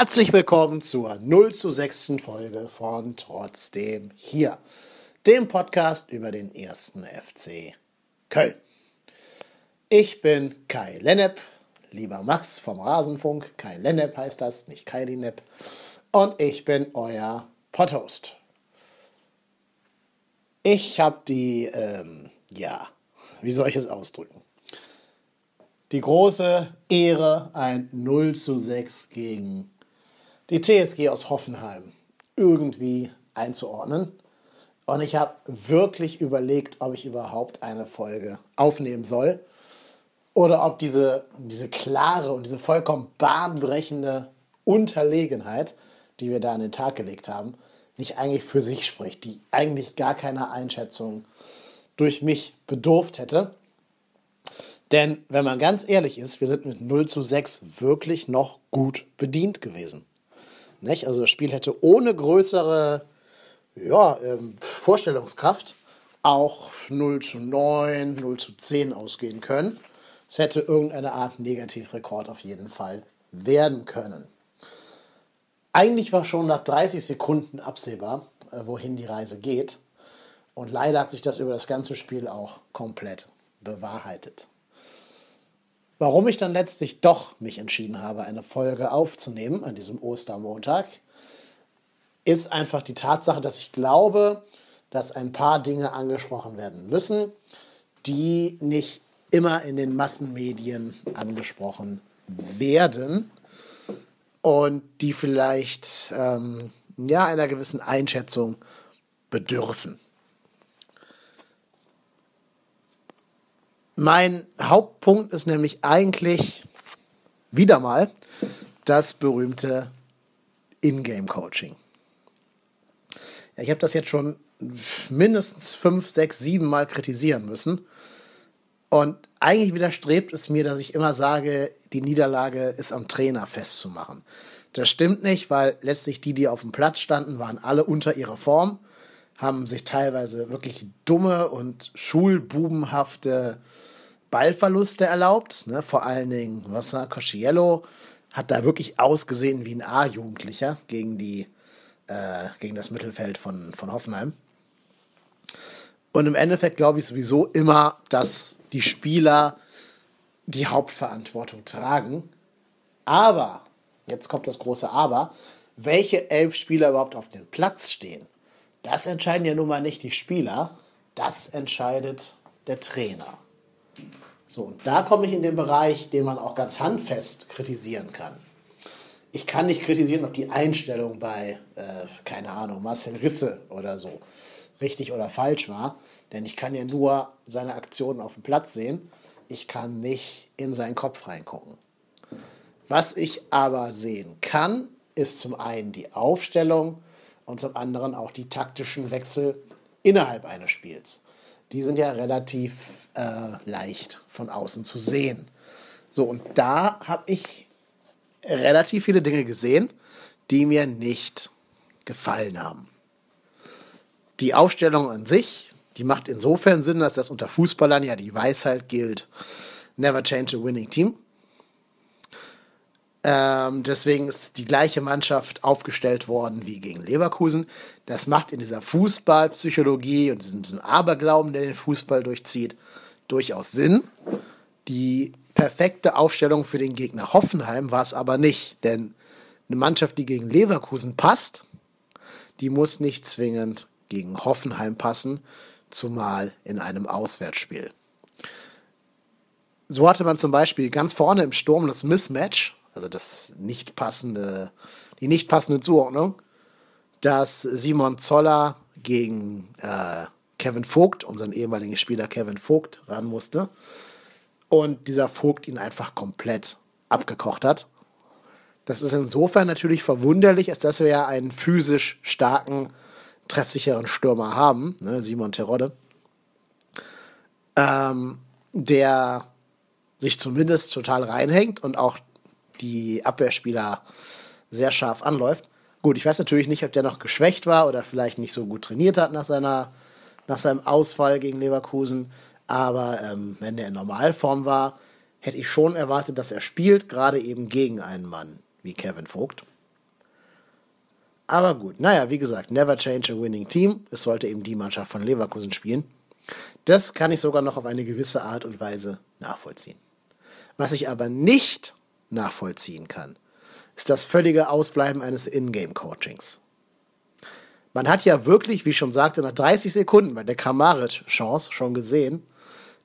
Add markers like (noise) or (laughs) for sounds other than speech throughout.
Herzlich willkommen zur 0 zu 6. Folge von Trotzdem hier, dem Podcast über den ersten FC Köln. Ich bin Kai Lennep, lieber Max vom Rasenfunk. Kai Lennep heißt das, nicht Kai Lennep. Und ich bin euer Podhost. Ich habe die, ähm, ja, wie soll ich es ausdrücken? Die große Ehre, ein 0 zu 6 gegen die TSG aus Hoffenheim irgendwie einzuordnen. Und ich habe wirklich überlegt, ob ich überhaupt eine Folge aufnehmen soll oder ob diese, diese klare und diese vollkommen bahnbrechende Unterlegenheit, die wir da an den Tag gelegt haben, nicht eigentlich für sich spricht, die eigentlich gar keine Einschätzung durch mich bedurft hätte. Denn wenn man ganz ehrlich ist, wir sind mit 0 zu 6 wirklich noch gut bedient gewesen. Nicht? Also das Spiel hätte ohne größere ja, ähm, Vorstellungskraft auch 0 zu 9, 0 zu 10 ausgehen können. Es hätte irgendeine Art Negativrekord auf jeden Fall werden können. Eigentlich war schon nach 30 Sekunden absehbar, äh, wohin die Reise geht. Und leider hat sich das über das ganze Spiel auch komplett bewahrheitet. Warum ich dann letztlich doch mich entschieden habe, eine Folge aufzunehmen an diesem Ostermontag, ist einfach die Tatsache, dass ich glaube, dass ein paar Dinge angesprochen werden müssen, die nicht immer in den Massenmedien angesprochen werden und die vielleicht ähm, ja, einer gewissen Einschätzung bedürfen. Mein Hauptpunkt ist nämlich eigentlich wieder mal das berühmte Ingame-Coaching. Ja, ich habe das jetzt schon mindestens fünf, sechs, sieben Mal kritisieren müssen. Und eigentlich widerstrebt es mir, dass ich immer sage, die Niederlage ist am Trainer festzumachen. Das stimmt nicht, weil letztlich die, die auf dem Platz standen, waren alle unter ihrer Form, haben sich teilweise wirklich dumme und schulbubenhafte Ballverluste erlaubt. Ne? Vor allen Dingen Rossa Cosciello hat da wirklich ausgesehen wie ein A-Jugendlicher gegen, äh, gegen das Mittelfeld von, von Hoffenheim. Und im Endeffekt glaube ich sowieso immer, dass die Spieler die Hauptverantwortung tragen. Aber, jetzt kommt das große Aber, welche elf Spieler überhaupt auf dem Platz stehen, das entscheiden ja nun mal nicht die Spieler, das entscheidet der Trainer. So, und da komme ich in den Bereich, den man auch ganz handfest kritisieren kann. Ich kann nicht kritisieren, ob die Einstellung bei, äh, keine Ahnung, Marcel Risse oder so richtig oder falsch war, denn ich kann ja nur seine Aktionen auf dem Platz sehen. Ich kann nicht in seinen Kopf reingucken. Was ich aber sehen kann, ist zum einen die Aufstellung und zum anderen auch die taktischen Wechsel innerhalb eines Spiels die sind ja relativ äh, leicht von außen zu sehen. So, und da habe ich relativ viele Dinge gesehen, die mir nicht gefallen haben. Die Aufstellung an sich, die macht insofern Sinn, dass das unter Fußballern ja die Weisheit gilt, never change a winning team. Ähm, deswegen ist die gleiche Mannschaft aufgestellt worden wie gegen Leverkusen. Das macht in dieser Fußballpsychologie und diesem, diesem Aberglauben, der den Fußball durchzieht, durchaus Sinn. Die perfekte Aufstellung für den Gegner Hoffenheim war es aber nicht, denn eine Mannschaft, die gegen Leverkusen passt, die muss nicht zwingend gegen Hoffenheim passen, zumal in einem Auswärtsspiel. So hatte man zum Beispiel ganz vorne im Sturm das Mismatch also das nicht passende, die nicht passende Zuordnung, dass Simon Zoller gegen äh, Kevin Vogt, unseren ehemaligen Spieler Kevin Vogt, ran musste. Und dieser Vogt ihn einfach komplett abgekocht hat. Das ist insofern natürlich verwunderlich, als dass wir ja einen physisch starken, treffsicheren Stürmer haben, ne, Simon Terodde, ähm, der sich zumindest total reinhängt und auch die Abwehrspieler sehr scharf anläuft. Gut, ich weiß natürlich nicht, ob der noch geschwächt war oder vielleicht nicht so gut trainiert hat nach, seiner, nach seinem Ausfall gegen Leverkusen. Aber ähm, wenn der in Normalform war, hätte ich schon erwartet, dass er spielt, gerade eben gegen einen Mann wie Kevin Vogt. Aber gut, naja, wie gesagt, never change a winning team. Es sollte eben die Mannschaft von Leverkusen spielen. Das kann ich sogar noch auf eine gewisse Art und Weise nachvollziehen. Was ich aber nicht nachvollziehen kann, ist das völlige Ausbleiben eines Ingame-Coachings. Man hat ja wirklich, wie ich schon sagte, nach 30 Sekunden bei der Kramaric-Chance schon gesehen,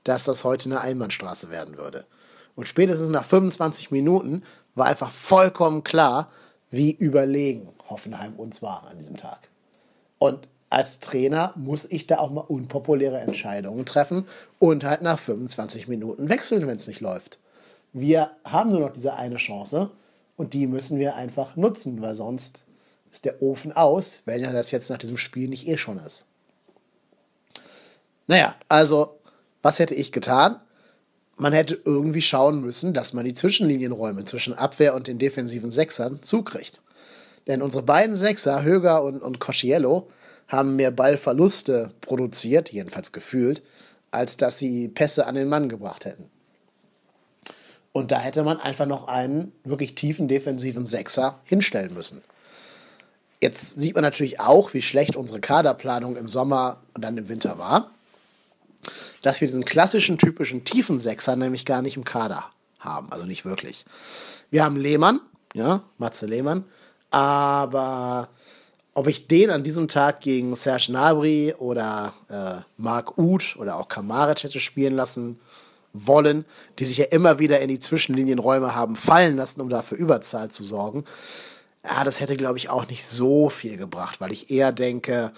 dass das heute eine Einbahnstraße werden würde. Und spätestens nach 25 Minuten war einfach vollkommen klar, wie überlegen Hoffenheim uns war an diesem Tag. Und als Trainer muss ich da auch mal unpopuläre Entscheidungen treffen und halt nach 25 Minuten wechseln, wenn es nicht läuft. Wir haben nur noch diese eine Chance und die müssen wir einfach nutzen, weil sonst ist der Ofen aus, wenn ja das jetzt nach diesem Spiel nicht eh schon ist. Naja, also, was hätte ich getan? Man hätte irgendwie schauen müssen, dass man die Zwischenlinienräume zwischen Abwehr und den defensiven Sechsern zukriegt. Denn unsere beiden Sechser, Höger und, und Cosciello, haben mehr Ballverluste produziert, jedenfalls gefühlt, als dass sie Pässe an den Mann gebracht hätten. Und da hätte man einfach noch einen wirklich tiefen defensiven Sechser hinstellen müssen. Jetzt sieht man natürlich auch, wie schlecht unsere Kaderplanung im Sommer und dann im Winter war. Dass wir diesen klassischen, typischen tiefen Sechser nämlich gar nicht im Kader haben. Also nicht wirklich. Wir haben Lehmann, ja, Matze Lehmann, aber ob ich den an diesem Tag gegen Serge Gnabry oder äh, Marc Uth oder auch Kamaric hätte spielen lassen wollen, die sich ja immer wieder in die Zwischenlinienräume haben fallen lassen, um dafür Überzahl zu sorgen, ja, das hätte, glaube ich, auch nicht so viel gebracht, weil ich eher denke,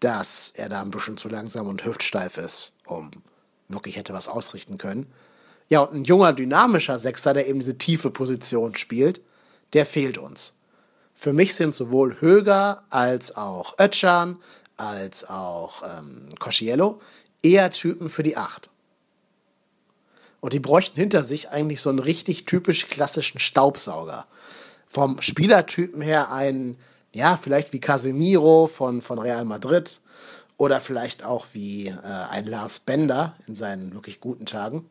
dass er da ein bisschen zu langsam und hüftsteif ist, um wirklich hätte was ausrichten können. Ja, und ein junger, dynamischer Sechser, der eben diese tiefe Position spielt, der fehlt uns. Für mich sind sowohl Höger als auch Ötchan als auch ähm, Cosciello eher Typen für die Acht. Und die bräuchten hinter sich eigentlich so einen richtig typisch klassischen Staubsauger. Vom Spielertypen her einen, ja, vielleicht wie Casemiro von, von Real Madrid oder vielleicht auch wie äh, ein Lars Bender in seinen wirklich guten Tagen.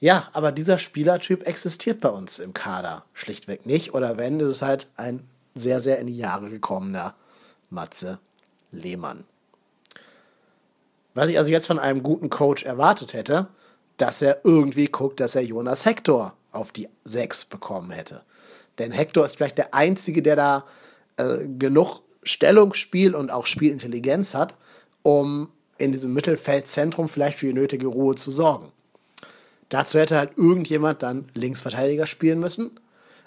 Ja, aber dieser Spielertyp existiert bei uns im Kader schlichtweg nicht. Oder wenn, ist es halt ein sehr, sehr in die Jahre gekommener Matze Lehmann. Was ich also jetzt von einem guten Coach erwartet hätte, dass er irgendwie guckt, dass er Jonas Hector auf die 6 bekommen hätte. Denn Hector ist vielleicht der Einzige, der da äh, genug Stellungsspiel und auch Spielintelligenz hat, um in diesem Mittelfeldzentrum vielleicht für die nötige Ruhe zu sorgen. Dazu hätte halt irgendjemand dann Linksverteidiger spielen müssen.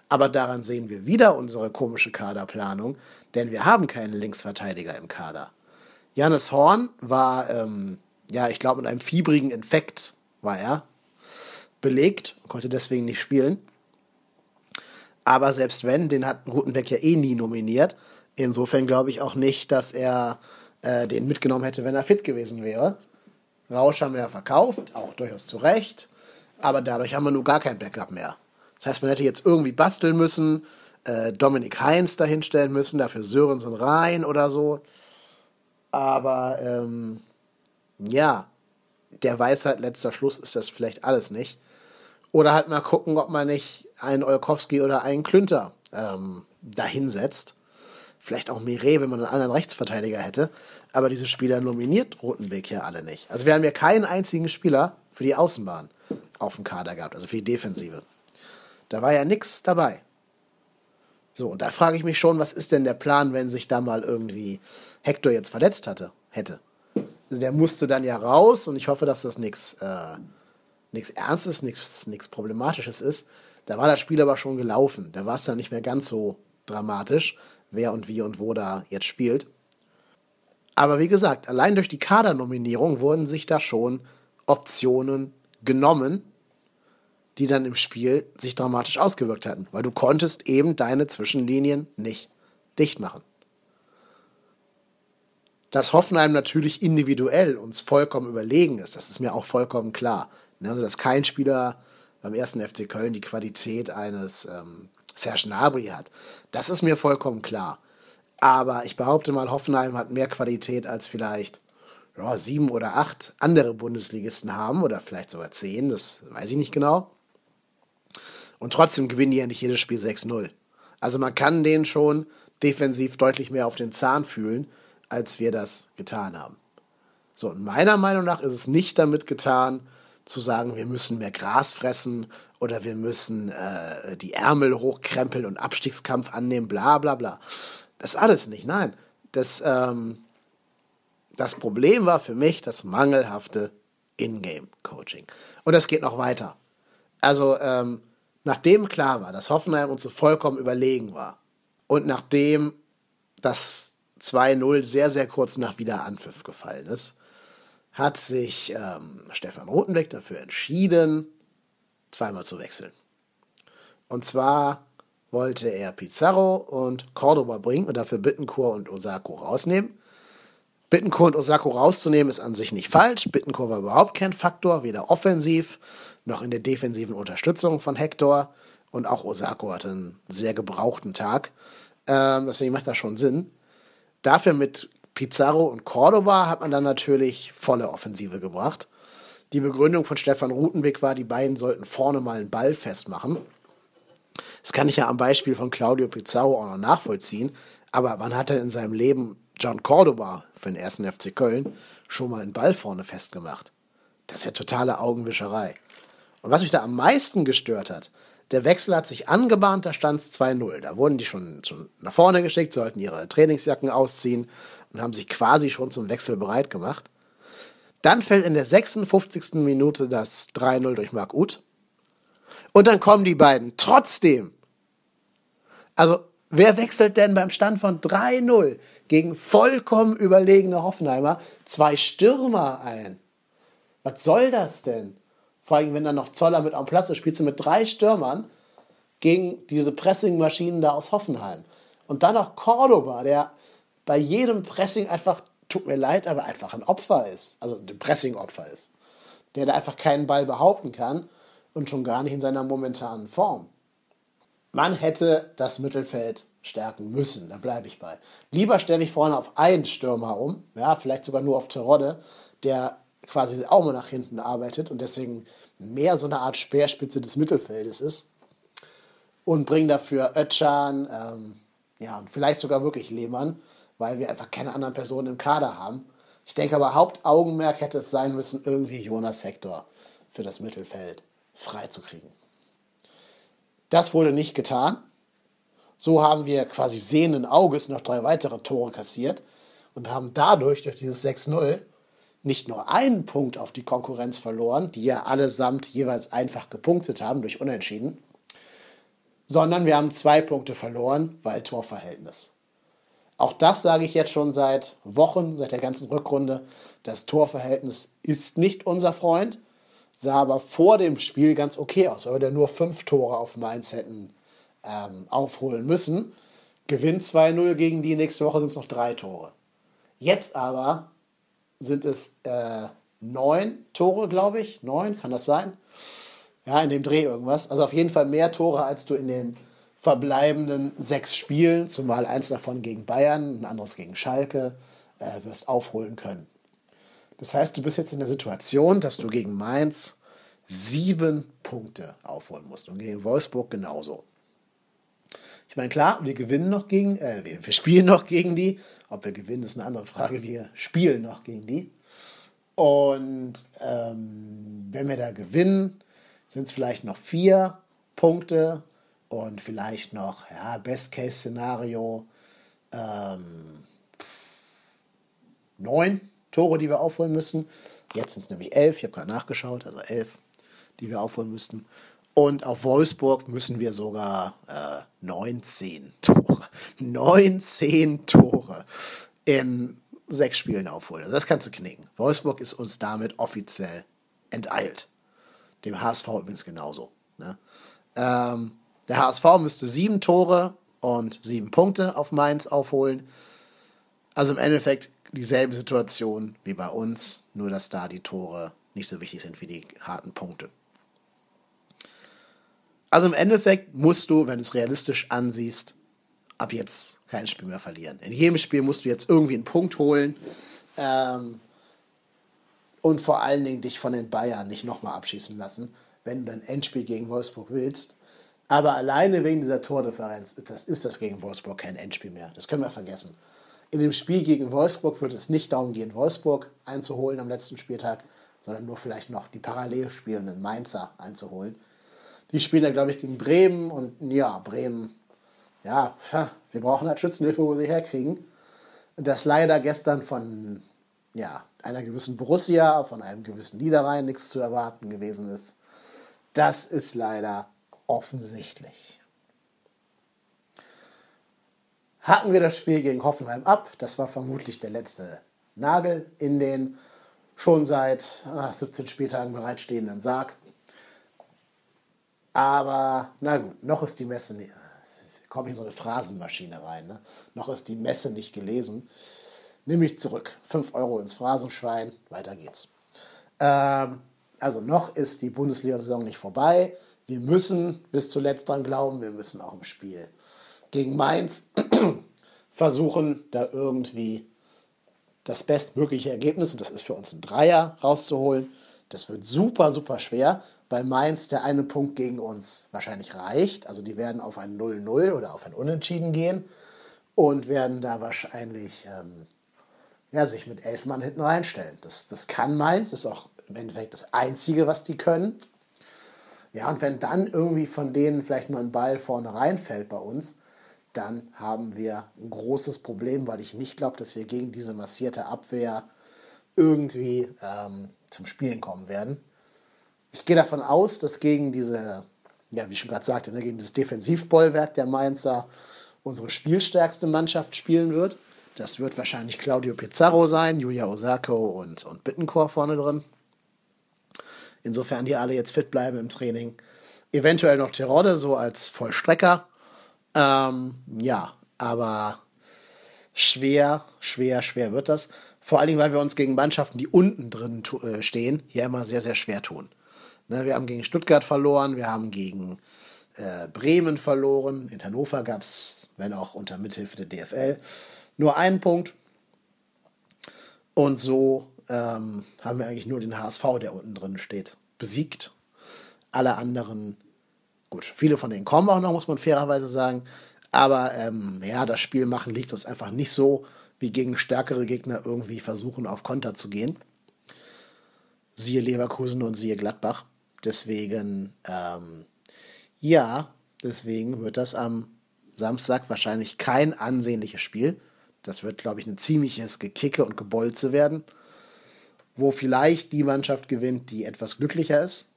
Aber daran sehen wir wieder unsere komische Kaderplanung, denn wir haben keinen Linksverteidiger im Kader. Janis Horn war, ähm, ja, ich glaube, mit einem fiebrigen Infekt war er belegt, konnte deswegen nicht spielen. Aber selbst wenn, den hat Rutenbeck ja eh nie nominiert. Insofern glaube ich auch nicht, dass er äh, den mitgenommen hätte, wenn er fit gewesen wäre. Rausch haben wir ja verkauft, auch durchaus zu Recht aber dadurch haben wir nur gar kein Backup mehr. Das heißt, man hätte jetzt irgendwie basteln müssen, äh, Dominik Heinz dahinstellen müssen, dafür Sörensen rein oder so. Aber ähm, ja, der Weisheit letzter Schluss ist das vielleicht alles nicht. Oder halt mal gucken, ob man nicht einen Olkowski oder einen Klünter ähm, dahinsetzt. Vielleicht auch Mire, wenn man einen anderen Rechtsverteidiger hätte. Aber diese Spieler nominiert Rotenbeek ja alle nicht. Also wir haben ja keinen einzigen Spieler für die Außenbahn auf dem Kader gehabt, also für die Defensive. Da war ja nichts dabei. So, und da frage ich mich schon, was ist denn der Plan, wenn sich da mal irgendwie Hector jetzt verletzt hatte, hätte? Also der musste dann ja raus und ich hoffe, dass das nichts äh, Ernstes, nichts Problematisches ist. Da war das Spiel aber schon gelaufen. Da war es dann nicht mehr ganz so dramatisch, wer und wie und wo da jetzt spielt. Aber wie gesagt, allein durch die Kadernominierung wurden sich da schon Optionen genommen, die dann im Spiel sich dramatisch ausgewirkt hatten, weil du konntest eben deine Zwischenlinien nicht dicht machen. Dass Hoffenheim natürlich individuell uns vollkommen überlegen ist, das ist mir auch vollkommen klar. Ne, also, dass kein Spieler beim ersten FC Köln die Qualität eines ähm, Serge Gnabry hat, das ist mir vollkommen klar. Aber ich behaupte mal, Hoffenheim hat mehr Qualität als vielleicht ja, sieben oder acht andere Bundesligisten haben oder vielleicht sogar zehn, das weiß ich nicht genau. Und trotzdem gewinnen die ja nicht jedes Spiel 6-0. Also man kann denen schon defensiv deutlich mehr auf den Zahn fühlen, als wir das getan haben. So, und meiner Meinung nach ist es nicht damit getan, zu sagen, wir müssen mehr Gras fressen oder wir müssen äh, die Ärmel hochkrempeln und Abstiegskampf annehmen, bla bla bla. Das alles nicht, nein. Das, ähm, das Problem war für mich das mangelhafte Ingame-Coaching. Und das geht noch weiter. Also, ähm, nachdem klar war, dass Hoffenheim uns so vollkommen überlegen war und nachdem das 2-0 sehr, sehr kurz nach Wiederanpfiff gefallen ist, hat sich ähm, Stefan Rotenbeck dafür entschieden, zweimal zu wechseln. Und zwar wollte er Pizarro und Cordoba bringen und dafür Bittencourt und Osako rausnehmen. Bittencourt und Osako rauszunehmen ist an sich nicht falsch. Bittencourt war überhaupt kein Faktor, weder offensiv noch in der defensiven Unterstützung von Hector. Und auch Osako hatte einen sehr gebrauchten Tag. Ähm, deswegen macht das schon Sinn. Dafür mit Pizarro und Cordoba hat man dann natürlich volle Offensive gebracht. Die Begründung von Stefan Rutenbeck war, die beiden sollten vorne mal einen Ball festmachen. Das kann ich ja am Beispiel von Claudio Pizarro auch noch nachvollziehen. Aber wann hat er in seinem Leben John Cordoba für den ersten FC Köln schon mal einen Ball vorne festgemacht? Das ist ja totale Augenwischerei. Und was mich da am meisten gestört hat, der Wechsel hat sich angebahnt, da stand es 2-0. Da wurden die schon, schon nach vorne geschickt, sollten ihre Trainingsjacken ausziehen und haben sich quasi schon zum Wechsel bereit gemacht. Dann fällt in der 56. Minute das 3-0 durch Marc Uth. Und dann kommen die beiden trotzdem. Also, wer wechselt denn beim Stand von 3-0 gegen vollkommen überlegene Hoffenheimer zwei Stürmer ein? Was soll das denn? Vor allem, wenn dann noch Zoller mit am Platz ist, spielst du mit drei Stürmern gegen diese Pressingmaschinen da aus Hoffenheim. Und dann noch Cordoba, der bei jedem Pressing einfach, tut mir leid, aber einfach ein Opfer ist. Also ein Pressing-Opfer ist. Der da einfach keinen Ball behaupten kann und schon gar nicht in seiner momentanen Form. Man hätte das Mittelfeld stärken müssen, da bleibe ich bei. Lieber stelle ich vorne auf einen Stürmer um, ja, vielleicht sogar nur auf Terodde, der quasi auch mal nach hinten arbeitet und deswegen mehr so eine Art Speerspitze des Mittelfeldes ist. Und bringen dafür Ötchan, ähm, ja, und vielleicht sogar wirklich Lehmann, weil wir einfach keine anderen Personen im Kader haben. Ich denke aber, Hauptaugenmerk hätte es sein müssen, irgendwie Jonas Hector für das Mittelfeld freizukriegen. Das wurde nicht getan. So haben wir quasi sehenden Auges noch drei weitere Tore kassiert und haben dadurch, durch dieses 6-0, nicht nur einen Punkt auf die Konkurrenz verloren, die ja allesamt jeweils einfach gepunktet haben durch Unentschieden, sondern wir haben zwei Punkte verloren, weil Torverhältnis. Auch das sage ich jetzt schon seit Wochen, seit der ganzen Rückrunde. Das Torverhältnis ist nicht unser Freund, sah aber vor dem Spiel ganz okay aus, weil wir da nur fünf Tore auf Mainz hätten ähm, aufholen müssen. Gewinnt 2-0 gegen die, nächste Woche sind es noch drei Tore. Jetzt aber sind es äh, neun Tore, glaube ich. Neun, kann das sein? Ja, in dem Dreh irgendwas. Also auf jeden Fall mehr Tore, als du in den verbleibenden sechs Spielen, zumal eins davon gegen Bayern, ein anderes gegen Schalke, äh, wirst aufholen können. Das heißt, du bist jetzt in der Situation, dass du gegen Mainz sieben Punkte aufholen musst und gegen Wolfsburg genauso. Ich meine, klar, wir gewinnen noch gegen, äh, wir, wir spielen noch gegen die. Ob wir gewinnen, ist eine andere Frage. Wir spielen noch gegen die. Und ähm, wenn wir da gewinnen, sind es vielleicht noch vier Punkte und vielleicht noch, ja, Best-Case-Szenario, ähm, neun Tore, die wir aufholen müssen. Jetzt sind es nämlich elf, ich habe gerade nachgeschaut, also elf, die wir aufholen müssten. Und auf Wolfsburg müssen wir sogar äh, 19 Tore. (laughs) 19 Tore in sechs Spielen aufholen. Also das kannst du knicken. Wolfsburg ist uns damit offiziell enteilt. Dem HSV übrigens genauso. Ne? Ähm, der HSV müsste sieben Tore und sieben Punkte auf Mainz aufholen. Also im Endeffekt dieselbe Situation wie bei uns, nur dass da die Tore nicht so wichtig sind wie die harten Punkte. Also im Endeffekt musst du, wenn du es realistisch ansiehst, ab jetzt kein Spiel mehr verlieren. In jedem Spiel musst du jetzt irgendwie einen Punkt holen ähm, und vor allen Dingen dich von den Bayern nicht nochmal abschießen lassen, wenn du dein Endspiel gegen Wolfsburg willst. Aber alleine wegen dieser Tordifferenz das, ist das gegen Wolfsburg kein Endspiel mehr. Das können wir vergessen. In dem Spiel gegen Wolfsburg wird es nicht darum gehen, Wolfsburg einzuholen am letzten Spieltag, sondern nur vielleicht noch die parallel spielenden Mainzer einzuholen. Die spielen da, glaube ich, gegen Bremen und ja, Bremen, ja, wir brauchen halt Schützenhilfe, wo wir sie herkriegen. Das leider gestern von ja, einer gewissen Borussia, von einem gewissen Niederrhein nichts zu erwarten gewesen ist. Das ist leider offensichtlich. Haken wir das Spiel gegen Hoffenheim ab. Das war vermutlich der letzte Nagel in den schon seit ach, 17 Spieltagen bereitstehenden Sarg. Aber na gut, noch ist die Messe nicht. Kommt hier so eine Phrasenmaschine rein. Ne? Noch ist die Messe nicht gelesen. Nehme ich zurück. 5 Euro ins Phrasenschwein. Weiter geht's. Ähm, also noch ist die Bundesliga-Saison nicht vorbei. Wir müssen bis zuletzt dran glauben. Wir müssen auch im Spiel gegen Mainz (clears throat) versuchen, da irgendwie das bestmögliche Ergebnis, und das ist für uns ein Dreier, rauszuholen. Das wird super, super schwer, weil Mainz der eine Punkt gegen uns wahrscheinlich reicht. Also die werden auf ein 0-0 oder auf ein Unentschieden gehen und werden da wahrscheinlich ähm, ja, sich mit elf Mann hinten reinstellen. Das, das kann Mainz, das ist auch im Endeffekt das Einzige, was die können. Ja, und wenn dann irgendwie von denen vielleicht mal ein Ball vorne reinfällt bei uns, dann haben wir ein großes Problem, weil ich nicht glaube, dass wir gegen diese massierte Abwehr irgendwie ähm, zum Spielen kommen werden. Ich gehe davon aus, dass gegen diese, ja, wie ich schon gerade sagte, ne, gegen dieses Defensivbollwerk der Mainzer unsere spielstärkste Mannschaft spielen wird. Das wird wahrscheinlich Claudio Pizarro sein, Julia Osako und, und Bittencourt vorne drin. Insofern die alle jetzt fit bleiben im Training. Eventuell noch Terodde so als Vollstrecker. Ähm, ja, aber schwer, schwer, schwer wird das. Vor allen Dingen, weil wir uns gegen Mannschaften, die unten drin äh, stehen, hier immer sehr, sehr schwer tun. Ne, wir haben gegen Stuttgart verloren, wir haben gegen äh, Bremen verloren. In Hannover gab es, wenn auch unter Mithilfe der DFL, nur einen Punkt. Und so ähm, haben wir eigentlich nur den HSV, der unten drin steht, besiegt. Alle anderen Gut, viele von denen kommen auch noch, muss man fairerweise sagen. Aber ähm, ja, das Spiel machen liegt uns einfach nicht so, wie gegen stärkere Gegner irgendwie versuchen, auf Konter zu gehen. Siehe Leverkusen und siehe Gladbach. Deswegen, ähm, ja, deswegen wird das am Samstag wahrscheinlich kein ansehnliches Spiel. Das wird, glaube ich, ein ziemliches Gekicke und Gebolze werden, wo vielleicht die Mannschaft gewinnt, die etwas glücklicher ist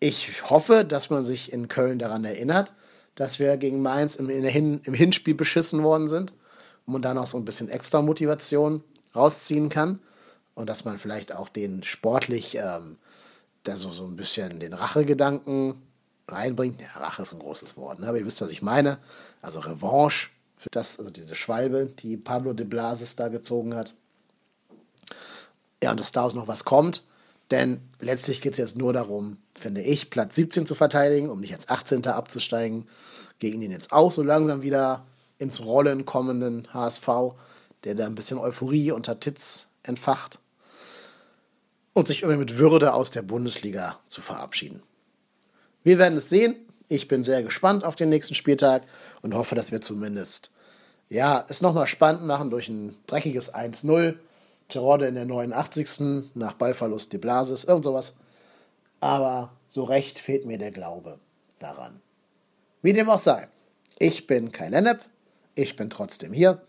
ich hoffe, dass man sich in Köln daran erinnert, dass wir gegen Mainz im, Hin, im Hinspiel beschissen worden sind und man dann auch so ein bisschen extra Motivation rausziehen kann und dass man vielleicht auch den sportlich ähm, da so, so ein bisschen den Rachegedanken reinbringt. Ja, Rache ist ein großes Wort, ne? aber ihr wisst, was ich meine. Also Revanche für das, also diese Schwalbe, die Pablo de Blasis da gezogen hat. Ja, und dass daraus noch was kommt. Denn letztlich geht es jetzt nur darum, finde ich, Platz 17 zu verteidigen, um nicht als 18. abzusteigen. Gegen den jetzt auch so langsam wieder ins Rollen kommenden HSV, der da ein bisschen Euphorie unter Titz entfacht. Und sich mit Würde aus der Bundesliga zu verabschieden. Wir werden es sehen. Ich bin sehr gespannt auf den nächsten Spieltag und hoffe, dass wir zumindest ja, es nochmal spannend machen durch ein dreckiges 1-0 Terode in der 89. nach Ballverlust de Blasis, irgend sowas. Aber so recht fehlt mir der Glaube daran. Wie dem auch sei, ich bin Kai Lennep, ich bin trotzdem hier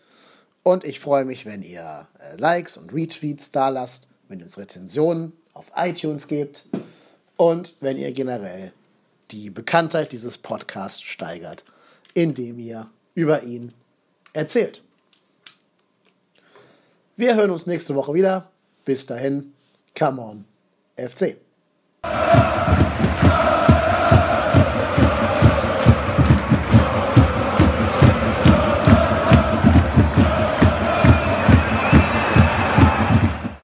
und ich freue mich, wenn ihr äh, Likes und Retweets da lasst, wenn ihr uns Rezensionen auf iTunes gebt und wenn ihr generell die Bekanntheit dieses Podcasts steigert, indem ihr über ihn erzählt. Wir hören uns nächste Woche wieder. Bis dahin, come on, FC.